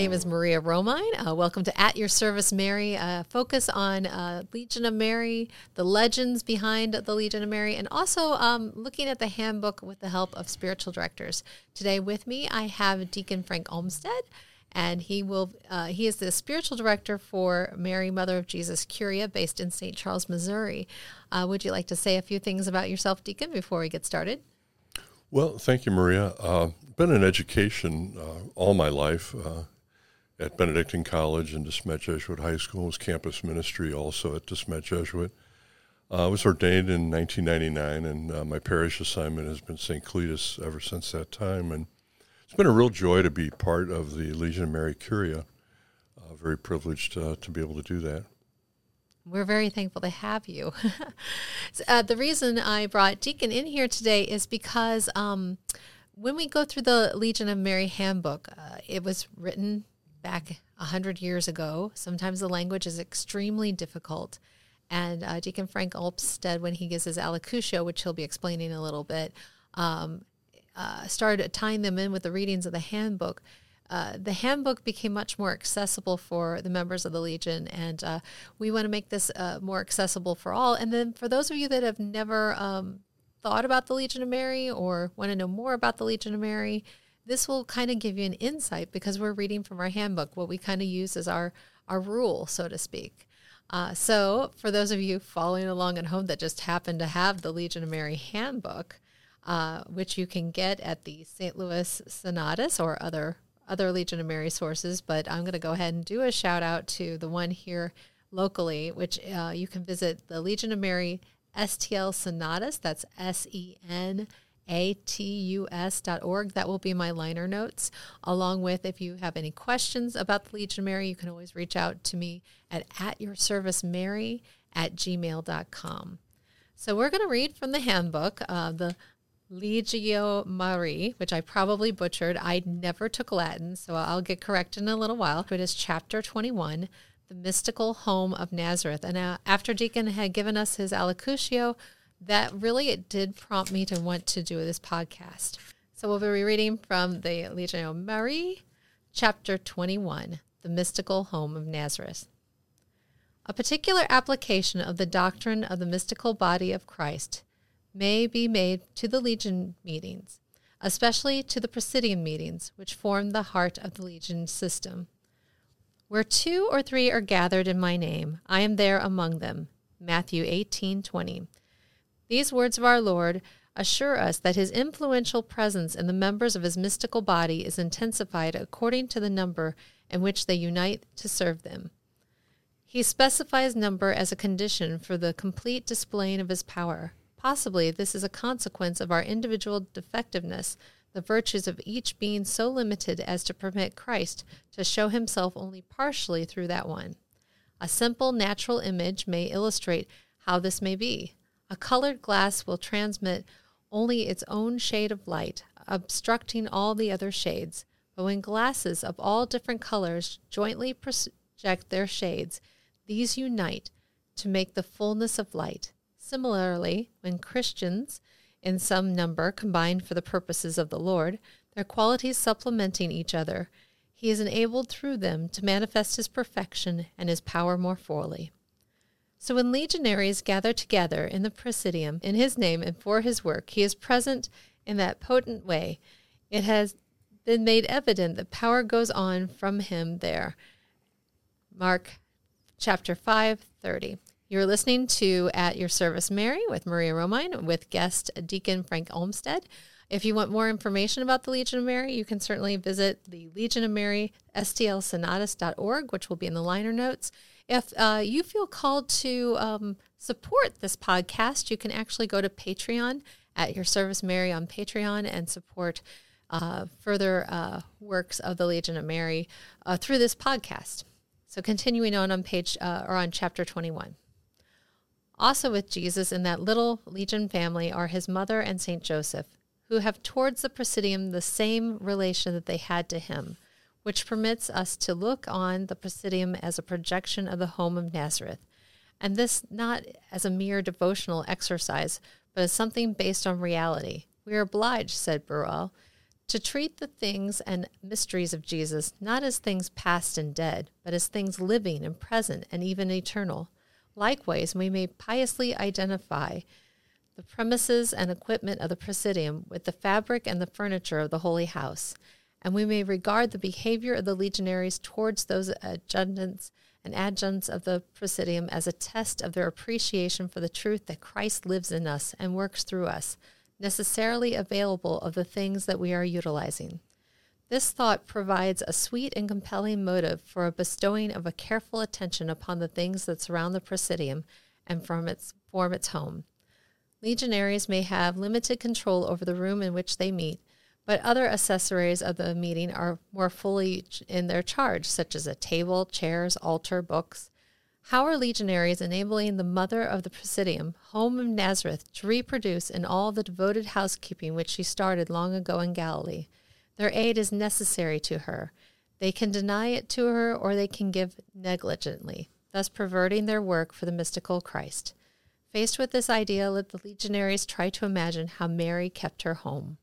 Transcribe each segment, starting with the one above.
name is Maria Romine. Uh, welcome to At Your Service, Mary. Uh, focus on uh, Legion of Mary, the legends behind the Legion of Mary, and also um, looking at the handbook with the help of spiritual directors. Today with me, I have Deacon Frank Olmsted, and he will uh, he is the spiritual director for Mary, Mother of Jesus Curia, based in St. Charles, Missouri. Uh, would you like to say a few things about yourself, Deacon, before we get started? Well, thank you, Maria. Uh, been in education uh, all my life uh, at Benedictine College and De Smet Jesuit High School. Was campus ministry also at De Smet Jesuit. Uh, I was ordained in 1999, and uh, my parish assignment has been St. Cletus ever since that time. And it's been a real joy to be part of the Legion of Mary Curia. Uh, very privileged to be able to do that. We're very thankful to have you. uh, the reason I brought Deacon in here today is because um, when we go through the Legion of Mary handbook, uh, it was written back a hundred years ago. Sometimes the language is extremely difficult. And uh, Deacon Frank Olmsted, when he gives his Allocution, which he'll be explaining a little bit, um, uh, started tying them in with the readings of the handbook uh, the handbook became much more accessible for the members of the Legion, and uh, we want to make this uh, more accessible for all. And then for those of you that have never um, thought about the Legion of Mary or want to know more about the Legion of Mary, this will kind of give you an insight because we're reading from our handbook, what we kind of use as our, our rule, so to speak. Uh, so, for those of you following along at home that just happen to have the Legion of Mary handbook, uh, which you can get at the St. Louis Senatus or other other Legion of Mary sources, but I'm going to go ahead and do a shout out to the one here locally, which uh, you can visit the Legion of Mary STL Senatus. That's S E N A T U S dot org. That will be my liner notes. Along with, if you have any questions about the Legion Mary, you can always reach out to me at at your service Mary at gmail.com. So we're going to read from the handbook, uh, the Legio Maria, which I probably butchered. I never took Latin, so I'll get corrected in a little while. It is chapter 21, the mystical home of Nazareth. And uh, after Deacon had given us his allocutio, that really it did prompt me to want to do this podcast. So we'll be reading from the Legio Maria, chapter 21, the mystical home of Nazareth. A particular application of the doctrine of the mystical body of Christ may be made to the Legion meetings, especially to the Presidium meetings, which form the heart of the Legion system. Where two or three are gathered in my name, I am there among them. Matthew 18:20. These words of our Lord assure us that his influential presence in the members of his mystical body is intensified according to the number in which they unite to serve them. He specifies number as a condition for the complete displaying of his power. Possibly this is a consequence of our individual defectiveness, the virtues of each being so limited as to permit Christ to show himself only partially through that one. A simple natural image may illustrate how this may be. A colored glass will transmit only its own shade of light, obstructing all the other shades. But when glasses of all different colors jointly project their shades, these unite to make the fullness of light. Similarly, when Christians in some number combine for the purposes of the Lord, their qualities supplementing each other, he is enabled through them to manifest his perfection and his power more fully. So when legionaries gather together in the presidium in his name and for his work, he is present in that potent way. It has been made evident that power goes on from him there. Mark chapter 5, 30. You're listening to At Your Service Mary with Maria Romine with guest Deacon Frank Olmsted. If you want more information about the Legion of Mary, you can certainly visit the Legion of Mary stlsenatus.org, which will be in the liner notes. If uh, you feel called to um, support this podcast, you can actually go to Patreon at Your Service Mary on Patreon and support uh, further uh, works of the Legion of Mary uh, through this podcast. So, continuing on on page uh, or on chapter 21. Also with Jesus in that little legion family are his mother and St. Joseph, who have towards the Presidium the same relation that they had to him, which permits us to look on the Presidium as a projection of the home of Nazareth, and this not as a mere devotional exercise, but as something based on reality. We are obliged, said Bérulle, to treat the things and mysteries of Jesus not as things past and dead, but as things living and present and even eternal. Likewise, we may piously identify the premises and equipment of the Presidium with the fabric and the furniture of the Holy House, and we may regard the behavior of the legionaries towards those adjutants and adjuncts of the Presidium as a test of their appreciation for the truth that Christ lives in us and works through us necessarily available of the things that we are utilizing. This thought provides a sweet and compelling motive for a bestowing of a careful attention upon the things that surround the presidium and form its, form its home. Legionaries may have limited control over the room in which they meet, but other accessories of the meeting are more fully in their charge, such as a table, chairs, altar, books, how are legionaries enabling the mother of the Presidium, home of Nazareth, to reproduce in all the devoted housekeeping which she started long ago in Galilee? Their aid is necessary to her. They can deny it to her or they can give negligently, thus perverting their work for the mystical Christ. Faced with this idea, let the legionaries try to imagine how Mary kept her home.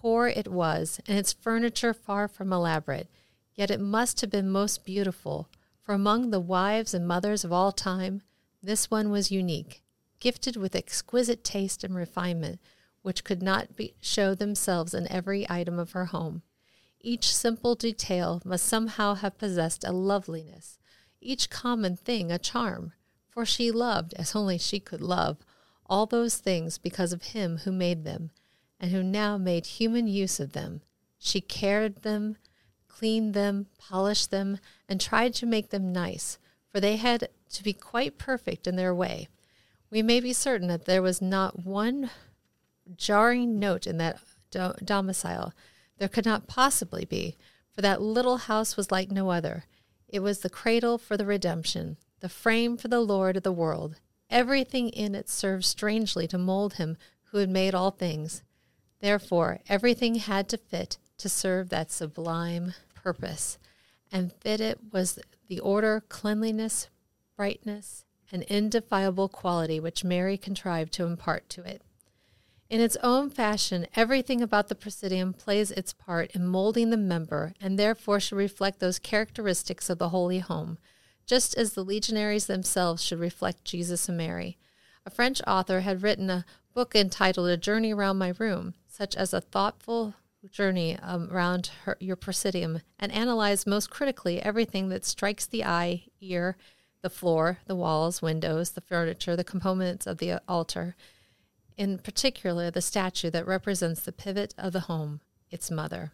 Poor it was, and its furniture far from elaborate, yet it must have been most beautiful for among the wives and mothers of all time, this one was unique, gifted with exquisite taste and refinement, which could not be, show themselves in every item of her home. Each simple detail must somehow have possessed a loveliness, each common thing a charm, for she loved, as only she could love, all those things because of him who made them, and who now made human use of them. She cared them, cleaned them, polished them, and tried to make them nice, for they had to be quite perfect in their way. We may be certain that there was not one jarring note in that do- domicile. There could not possibly be, for that little house was like no other. It was the cradle for the redemption, the frame for the Lord of the world. Everything in it served strangely to mold him who had made all things. Therefore, everything had to fit to serve that sublime purpose, and fit it was the order, cleanliness, brightness, and indefiable quality which Mary contrived to impart to it. In its own fashion, everything about the Presidium plays its part in molding the member and therefore should reflect those characteristics of the holy home, just as the legionaries themselves should reflect Jesus and Mary. A French author had written a book entitled A Journey Around My Room, such as a thoughtful journey um, around her, your presidium and analyze most critically everything that strikes the eye, ear, the floor, the walls, windows, the furniture, the components of the altar, in particular the statue that represents the pivot of the home, its mother.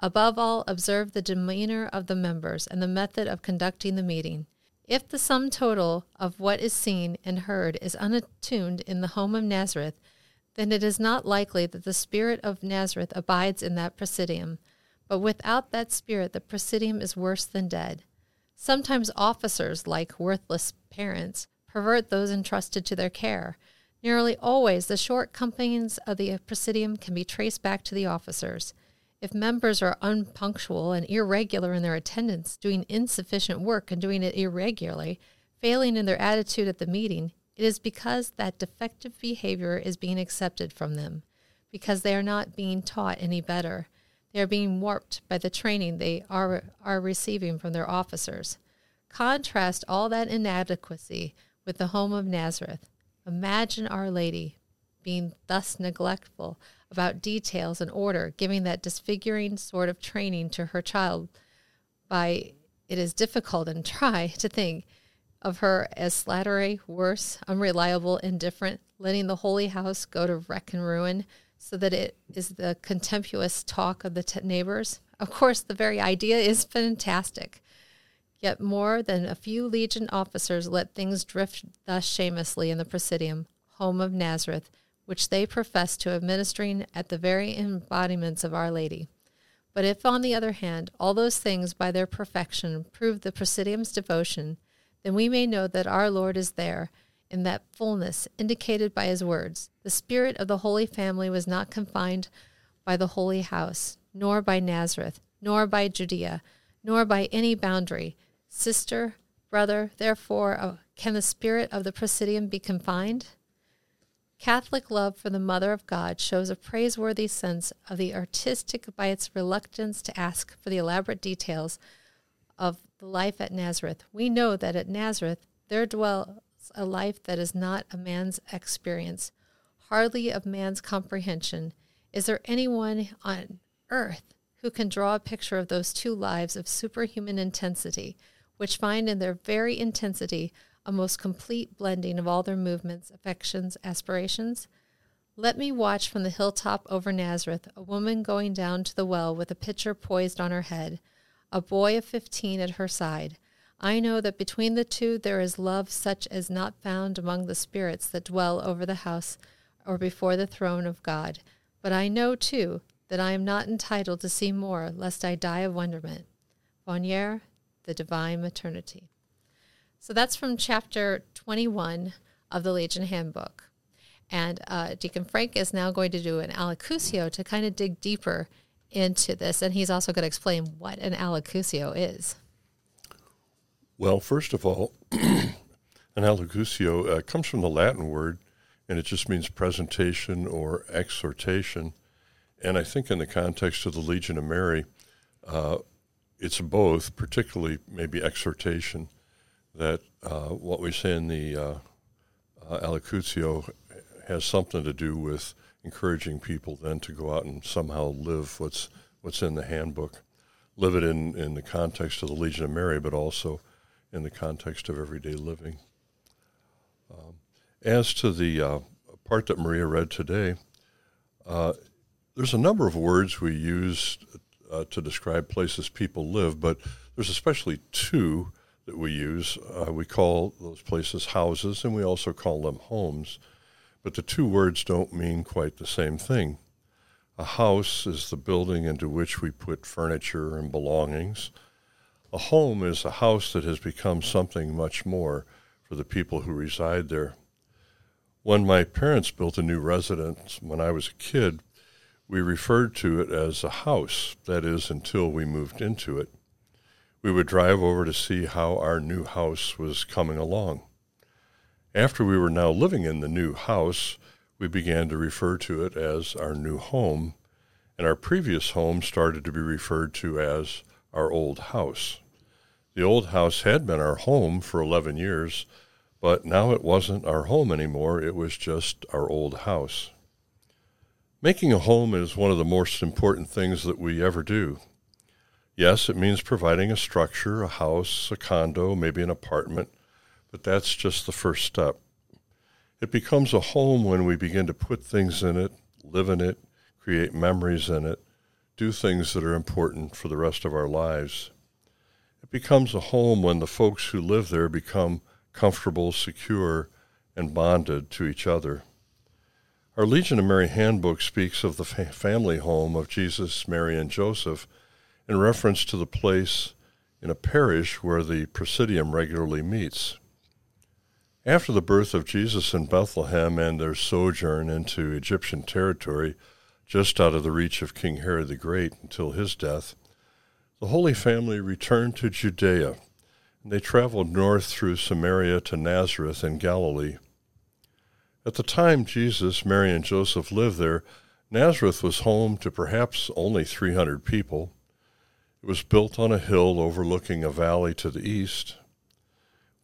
Above all, observe the demeanor of the members and the method of conducting the meeting. If the sum total of what is seen and heard is unattuned in the home of Nazareth, then it is not likely that the spirit of Nazareth abides in that presidium. But without that spirit, the presidium is worse than dead. Sometimes officers, like worthless parents, pervert those entrusted to their care. Nearly always, the shortcomings of the presidium can be traced back to the officers. If members are unpunctual and irregular in their attendance, doing insufficient work and doing it irregularly, failing in their attitude at the meeting, it is because that defective behavior is being accepted from them, because they are not being taught any better. They are being warped by the training they are, are receiving from their officers. Contrast all that inadequacy with the home of Nazareth. Imagine Our Lady being thus neglectful about details and order, giving that disfiguring sort of training to her child by it is difficult and try to think of her as slattery, worse, unreliable, indifferent, letting the holy house go to wreck and ruin so that it is the contemptuous talk of the t- neighbors. Of course, the very idea is fantastic. Yet more than a few legion officers let things drift thus shamelessly in the Presidium, home of Nazareth, which they profess to administering at the very embodiments of Our Lady. But if, on the other hand, all those things by their perfection prove the Presidium's devotion, then we may know that our Lord is there in that fullness indicated by his words. The spirit of the Holy Family was not confined by the Holy House, nor by Nazareth, nor by Judea, nor by any boundary. Sister, brother, therefore, uh, can the spirit of the Presidium be confined? Catholic love for the Mother of God shows a praiseworthy sense of the artistic by its reluctance to ask for the elaborate details of the life at Nazareth. We know that at Nazareth there dwells a life that is not a man's experience, hardly of man's comprehension. Is there anyone on earth who can draw a picture of those two lives of superhuman intensity, which find in their very intensity a most complete blending of all their movements, affections, aspirations? Let me watch from the hilltop over Nazareth a woman going down to the well with a pitcher poised on her head, a boy of fifteen at her side. I know that between the two there is love such as not found among the spirits that dwell over the house or before the throne of God. But I know, too, that I am not entitled to see more, lest I die of wonderment. Vonier, The Divine Maternity. So that's from chapter 21 of the Legion Handbook. And uh, Deacon Frank is now going to do an allocutio to kind of dig deeper into this. And he's also going to explain what an allocutio is. Well, first of all, an allocutio uh, comes from the Latin word, and it just means presentation or exhortation. And I think in the context of the Legion of Mary, uh, it's both, particularly maybe exhortation that uh, what we say in the uh, uh, Allocutio has something to do with encouraging people then to go out and somehow live what's what's in the handbook, live it in, in the context of the Legion of Mary, but also in the context of everyday living. Um, as to the uh, part that Maria read today, uh, there's a number of words we use uh, to describe places people live, but there's especially two that we use. Uh, we call those places houses, and we also call them homes. But the two words don't mean quite the same thing. A house is the building into which we put furniture and belongings. A home is a house that has become something much more for the people who reside there. When my parents built a new residence when I was a kid, we referred to it as a house, that is, until we moved into it we would drive over to see how our new house was coming along. After we were now living in the new house, we began to refer to it as our new home, and our previous home started to be referred to as our old house. The old house had been our home for 11 years, but now it wasn't our home anymore, it was just our old house. Making a home is one of the most important things that we ever do. Yes, it means providing a structure, a house, a condo, maybe an apartment, but that's just the first step. It becomes a home when we begin to put things in it, live in it, create memories in it, do things that are important for the rest of our lives. It becomes a home when the folks who live there become comfortable, secure, and bonded to each other. Our Legion of Mary handbook speaks of the fa- family home of Jesus, Mary, and Joseph in reference to the place in a parish where the Presidium regularly meets. After the birth of Jesus in Bethlehem and their sojourn into Egyptian territory, just out of the reach of King Herod the Great until his death, the Holy Family returned to Judea, and they traveled north through Samaria to Nazareth in Galilee. At the time Jesus, Mary, and Joseph lived there, Nazareth was home to perhaps only 300 people. It was built on a hill overlooking a valley to the east.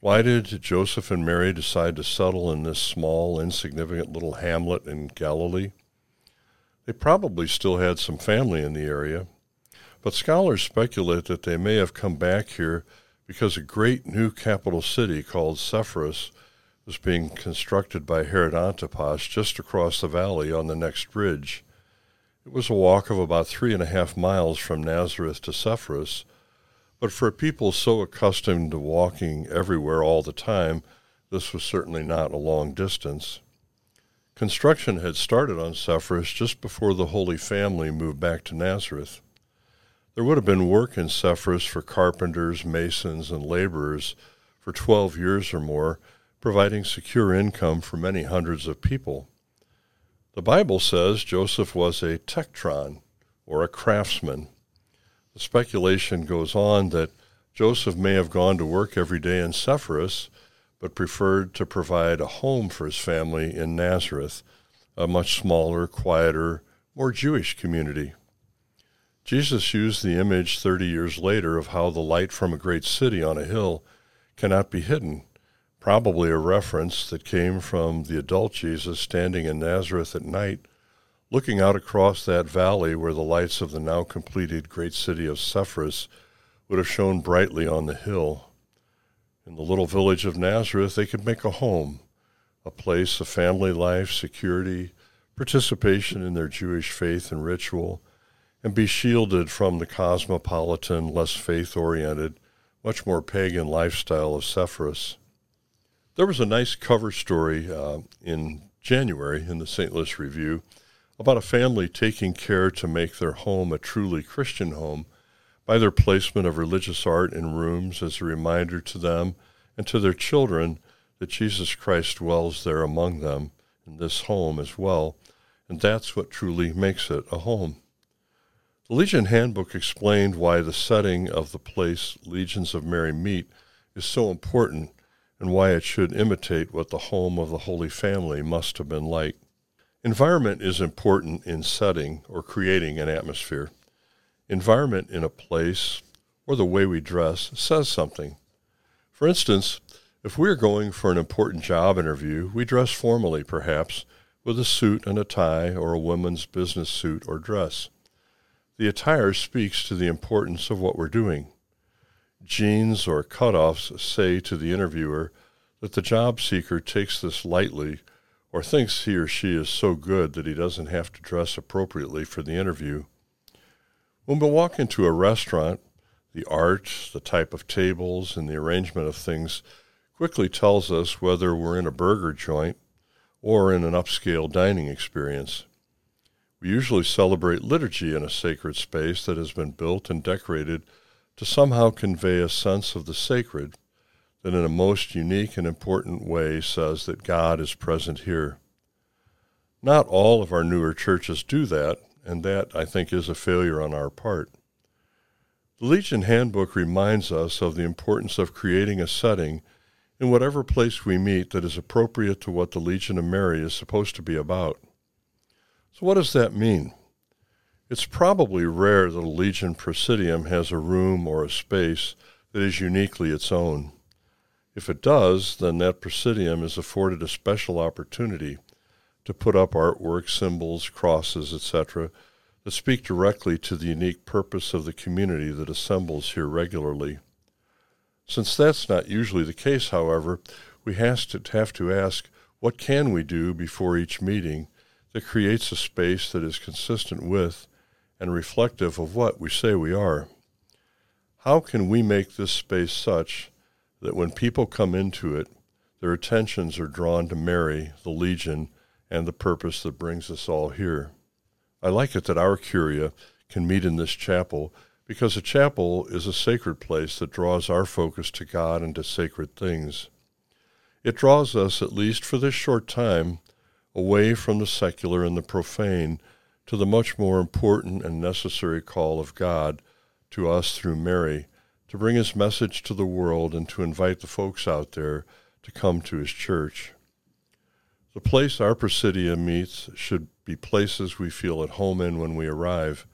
Why did Joseph and Mary decide to settle in this small, insignificant little hamlet in Galilee? They probably still had some family in the area, but scholars speculate that they may have come back here because a great new capital city called Sepphoris was being constructed by Herod Antipas just across the valley on the next ridge. It was a walk of about three and a half miles from Nazareth to Sepphoris, but for a people so accustomed to walking everywhere all the time, this was certainly not a long distance. Construction had started on Sepphoris just before the Holy Family moved back to Nazareth. There would have been work in Sepphoris for carpenters, masons, and laborers for twelve years or more, providing secure income for many hundreds of people. The Bible says Joseph was a tekton, or a craftsman. The speculation goes on that Joseph may have gone to work every day in Sepphoris, but preferred to provide a home for his family in Nazareth, a much smaller, quieter, more Jewish community. Jesus used the image 30 years later of how the light from a great city on a hill cannot be hidden, probably a reference that came from the adult Jesus standing in Nazareth at night, looking out across that valley where the lights of the now completed great city of Sepphoris would have shone brightly on the hill. In the little village of Nazareth, they could make a home, a place of family life, security, participation in their Jewish faith and ritual, and be shielded from the cosmopolitan, less faith oriented, much more pagan lifestyle of Sepphoris. There was a nice cover story uh, in January in the St. Louis Review about a family taking care to make their home a truly Christian home by their placement of religious art in rooms as a reminder to them and to their children that Jesus Christ dwells there among them in this home as well, and that's what truly makes it a home. The Legion Handbook explained why the setting of the place Legions of Mary meet is so important and why it should imitate what the home of the Holy Family must have been like. Environment is important in setting or creating an atmosphere. Environment in a place or the way we dress says something. For instance, if we are going for an important job interview, we dress formally, perhaps, with a suit and a tie or a woman's business suit or dress. The attire speaks to the importance of what we're doing. Jeans or cutoffs say to the interviewer that the job seeker takes this lightly or thinks he or she is so good that he doesn't have to dress appropriately for the interview. When we walk into a restaurant, the art, the type of tables, and the arrangement of things quickly tells us whether we're in a burger joint or in an upscale dining experience. We usually celebrate liturgy in a sacred space that has been built and decorated to somehow convey a sense of the sacred that, in a most unique and important way, says that God is present here. Not all of our newer churches do that, and that, I think, is a failure on our part. The Legion Handbook reminds us of the importance of creating a setting in whatever place we meet that is appropriate to what the Legion of Mary is supposed to be about. So, what does that mean? It's probably rare that a Legion Presidium has a room or a space that is uniquely its own. If it does, then that Presidium is afforded a special opportunity to put up artwork, symbols, crosses, etc., that speak directly to the unique purpose of the community that assembles here regularly. Since that's not usually the case, however, we have to, have to ask what can we do before each meeting that creates a space that is consistent with and reflective of what we say we are. How can we make this space such that when people come into it, their attentions are drawn to Mary, the Legion, and the purpose that brings us all here? I like it that our Curia can meet in this chapel because a chapel is a sacred place that draws our focus to God and to sacred things. It draws us, at least for this short time, away from the secular and the profane to the much more important and necessary call of God to us through Mary to bring his message to the world and to invite the folks out there to come to his church. The place our Presidia meets should be places we feel at home in when we arrive.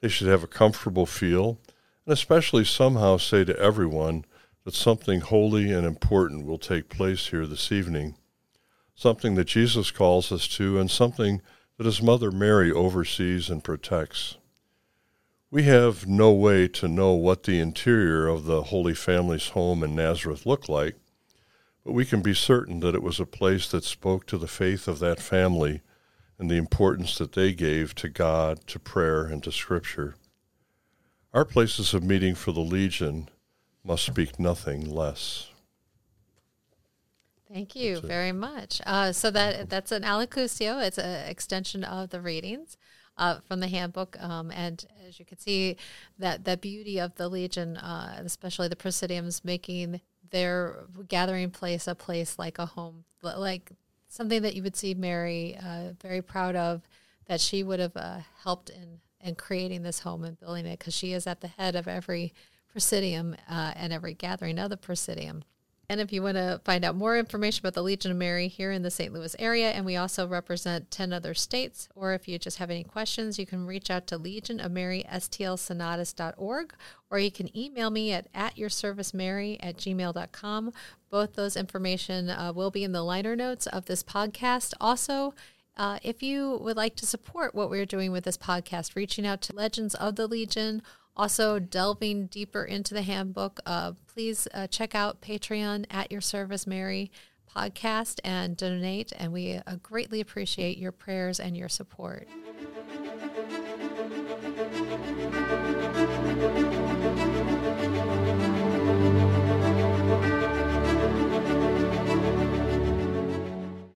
They should have a comfortable feel, and especially somehow say to everyone that something holy and important will take place here this evening something that Jesus calls us to, and something that his mother Mary oversees and protects. We have no way to know what the interior of the Holy Family's home in Nazareth looked like, but we can be certain that it was a place that spoke to the faith of that family and the importance that they gave to God, to prayer, and to Scripture. Our places of meeting for the Legion must speak nothing less. Thank you very much. Uh, so that that's an allocutio. It's an extension of the readings uh, from the handbook, um, and as you can see, that the beauty of the Legion, uh, especially the Presidiums, making their gathering place a place like a home, like something that you would see Mary uh, very proud of, that she would have uh, helped in in creating this home and building it, because she is at the head of every Presidium uh, and every gathering of the Presidium. And if you want to find out more information about the Legion of Mary here in the St. Louis area, and we also represent 10 other states, or if you just have any questions, you can reach out to Legion of Mary, stlsenatus.org, or you can email me at at your service Mary at gmail.com. Both those information uh, will be in the liner notes of this podcast. Also, uh, if you would like to support what we're doing with this podcast, reaching out to Legends of the Legion, also delving deeper into the handbook, uh, please uh, check out Patreon at Your Service Mary podcast and donate. And we uh, greatly appreciate your prayers and your support.